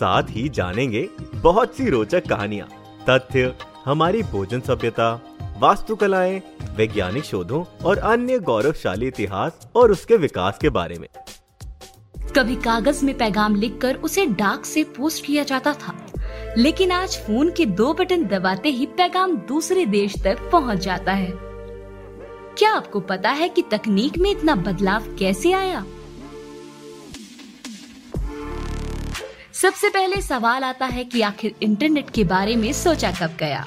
साथ ही जानेंगे बहुत सी रोचक कहानियाँ, तथ्य, हमारी भोजन सभ्यता, वास्तुकलाएँ, वैज्ञानिक शोधों और अन्य गौरवशाली इतिहास और उसके विकास के बारे में। कभी कागज़ में पैगाम लिखकर उसे डाक से पोस्ट किया जाता था, लेकिन आज फ़ोन के दो बटन दबाते ही पैगाम दूसरे देश तक पहुँच जाता है। क्या आपको पता है कि तकनीक में इतना बदलाव कैसे आया? सबसे पहले सवाल आता है कि आखिर इंटरनेट के बारे में सोचा कब गया?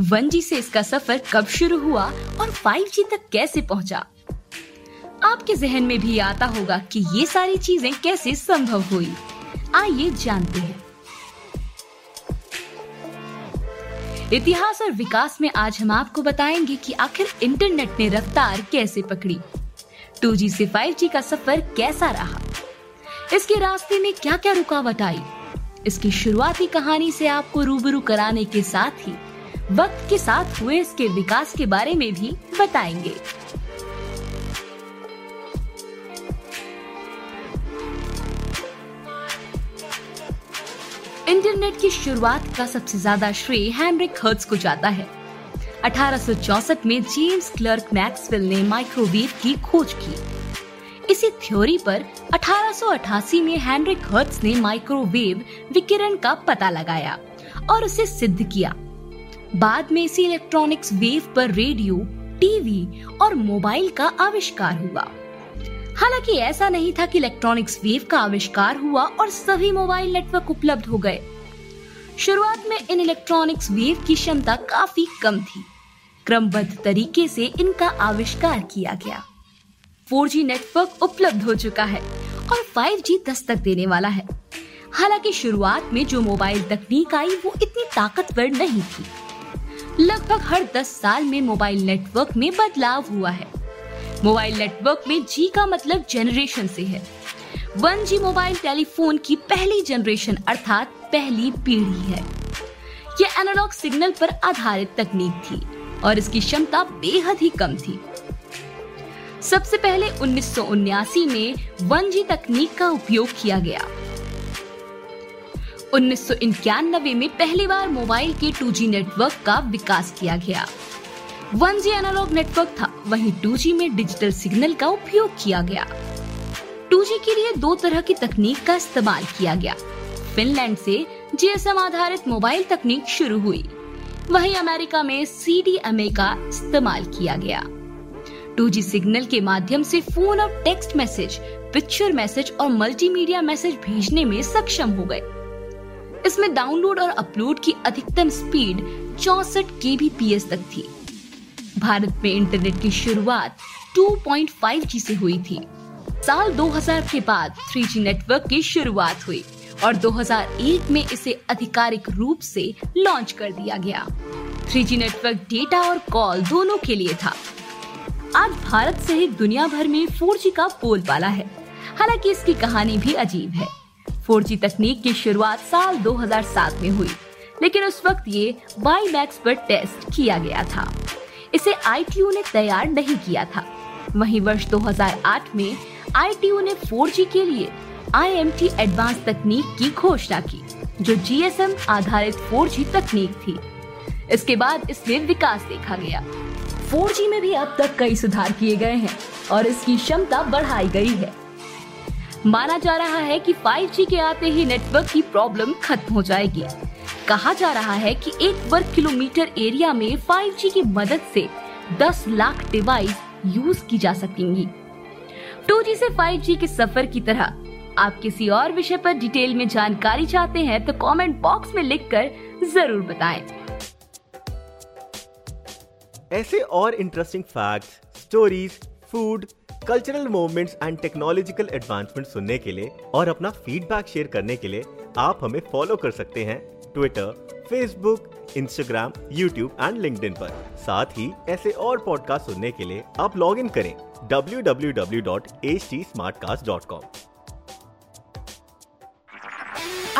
वन जी से इसका सफ़र कब शुरू हुआ और 5G तक कैसे पहुँचा? आपके जहन में भी आता होगा कि ये सारी चीज़ें कैसे संभव हुई। आइए जानते हैं। इतिहास और विकास में आज हम आपको बताएँगे कि आखिर इंटरनेट ने रफ्तार कैसे पकड़ी? 2G से 5G का सफ़र कैसा रहा? इसके रास्ते में क्या क्या रुकावट आई? इसकी शुरुआती कहानी से आपको रूबरू कराने के साथ ही, वक्त के साथ हुए इसके विकास के बारे में भी बताएँगे। इंटरनेट की शुरुआत का सबसे ज़्यादा श्रेय हेनरिक हर्ट्ज को जाता है। 1864 में जेम्स क्लर्क मैक्सवेल ने माइक्रोवेव की खोज की। इसी थ्योरी पर 1888 में हेनरिक हर्ट्ज ने माइक्रोवेव विकिरण का पता लगाया और उसे सिद्ध किया। बाद में इसी इलेक्ट्रॉनिक्स वेव पर रेडियो, टीवी और मोबाइल का आविष्कार हुआ। हालाँकि ऐसा नहीं था कि इलेक्ट्रॉनिक्स वेव का आविष्कार हुआ और सभी मोबाइल नेटवर्क उपलब्ध हो गए। शुरुआत में इन इलेक्ट्रॉनिक्स वेव की क्षमता काफ़ी कम थी। क्रमबद्ध तरीके से इनका आविष्कार किया गया। 4G नेटवर्क उपलब्ध हो चुका है और 5G दस्तक देने वाला है। हालाँकि शुरुआत में जो मोबाइल तकनीक आई, वो इतनी ताकतवर नहीं थी। लगभग हर 10 साल में मोबाइल नेटवर्क में बदलाव हुआ है। मोबाइल नेटवर्क में जी का मतलब जनरेशन से है। वन जी मोबाइल टेलीफोन की पहली जनरेशन अर्थात पहली पीढ़ी है। यह एनालॉग सिग्नल पर आधारित तकनीक थी और इसकी क्षमता बेहद ही कम थी। सबसे पहले उन्नीस में वन जी तकनीक का उपयोग किया गया। उन्नीस सौ इक्यानबे में पहली बार मोबाइल के 2G नेटवर्क का विकास किया गया। 1G एनालॉग नेटवर्क था, वहीं 2G में डिजिटल सिग्नल का उपयोग किया गया। 2G के लिए दो तरह की तकनीक का इस्तेमाल किया गया। फिनलैंड से जीएसएम आधारित मोबाइल तकनीक शुरू हुई। वहीं अमेरिका में सीडीएमए का इस्तेमाल किया गया। 2G सिग्नल के माध्यम से फ़ोन और टेक्स्ट मैसेज, पिक्चर मैसेज और मल्टीमीडिया मैसेज भेजने में सक्षम हो गए। इसमें डाउनलोड और अपलोड की अधिकतम स्पीड चौसठ के तक थी। भारत में इंटरनेट की शुरुआत 2.5G से हुई थी। साल 2000 के बाद 3G नेटवर्क की शुरुआत हुई और 2001 में इसे आधिकारिक रूप से लॉन्च कर दिया गया। 3G नेटवर्क डेटा और कॉल दोनों के लिए था। आज भारत सहित दुनिया भर में 4G का बोलबाला है। हालाँकि इसकी कहानी भी अजीब है। 4G तकनीक की शुरुआत साल 2007 में हुई, लेकिन उस वक्त ये मैक्स पर टेस्ट किया गया था। इसे आई ने तैयार नहीं किया था। वहीं वर्ष 2008 में आई ने 4G के लिए IMT एडवांस तकनीक की घोषणा की, जो GSM आधारित 4G तकनीक थी। इसके बाद इसमें विकास देखा गया। 4G में भी अब तक कई सुधार किए गए हैं और इसकी क्षमता बढ़ाई गई है। माना जा रहा है कि 5G के आते ही नेटवर्क की प्रॉब्लम खत्म हो जाएगी। कहा जा रहा है कि एक वर्ग किलोमीटर एरिया में 5G की मदद से 10 लाख डिवाइस यूज़ की जा सकेंगी। 2G से 5G के सफ़र की तरह, आप किसी और विषय पर डिटेल में जानकारी चाहते हैं तो कमेंट बॉक्स में लिखकर ज़रूर बताएँ। ऐसे और interesting facts, stories food cultural movements and technological advancement सुनने के लिए और अपना फीडबैक शेयर करने के लिए आप हमें फॉलो कर सकते हैं Twitter Facebook Instagram YouTube and LinkedIn पर। साथ ही ऐसे और पॉडकास्ट सुनने के लिए आप लॉग इन करें www.htsmartcast.com